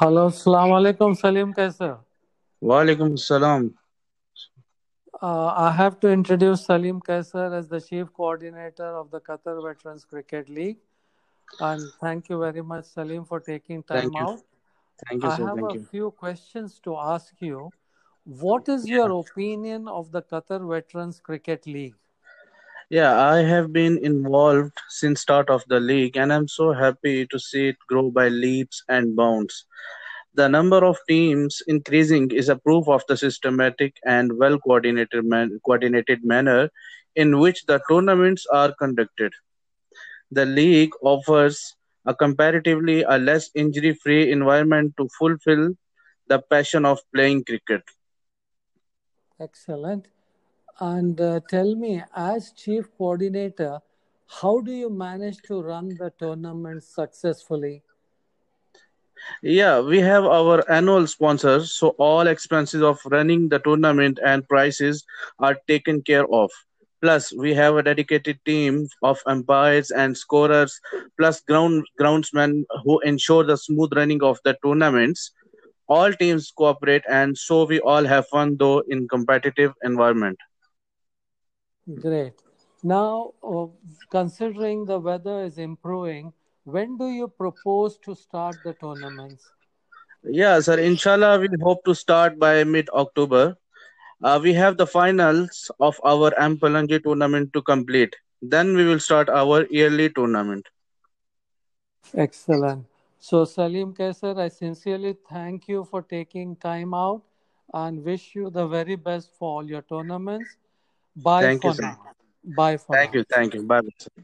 Hello अस्सलाम वालेकुम सलीम कैसे हो? Walaikum Salam. Uh, I have to introduce Salim Kaisar as the Chief Coordinator of the Qatar Veterans Cricket League. And thank you very much, Salim, for taking time Thank you. out. Thank you, I sir. have Thank a you. few questions to ask you. What is your opinion of the Qatar Veterans Cricket League? Yeah, I have been involved since start of the league, and I'm so happy to see it grow by leaps and bounds. The number of teams increasing is a proof of the systematic and well coordinated man- coordinated manner in which the tournaments are conducted. The league offers a comparatively a less injury-free environment to fulfill the passion of playing cricket. Excellent. And uh, tell me, as Chief Coordinator, how do you manage to run the tournament successfully? Yeah, we have our annual sponsors, so all expenses of running the tournament and prices are taken care of. Plus, we have a dedicated team of umpires and scorers, plus ground groundsmen who ensure the smooth running of the tournaments. All teams cooperate, and so we all have fun, though in competitive environment. Great. Now, uh, considering the weather is improving, when do you propose to start the tournaments? Yeah, sir. Inshallah, we hope to start by mid October. Uh, we have the finals of our Ampalanji tournament to complete. Then we will start our yearly tournament. Excellent. So, Salim Kaisar, I sincerely thank you for taking time out and wish you the very best for all your tournaments. Bye Thank you, for sir. Bye for Thank now. you. Thank you. Bye. sir.